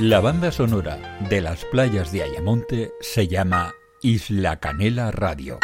La banda sonora de las playas de Ayamonte se llama Isla Canela Radio.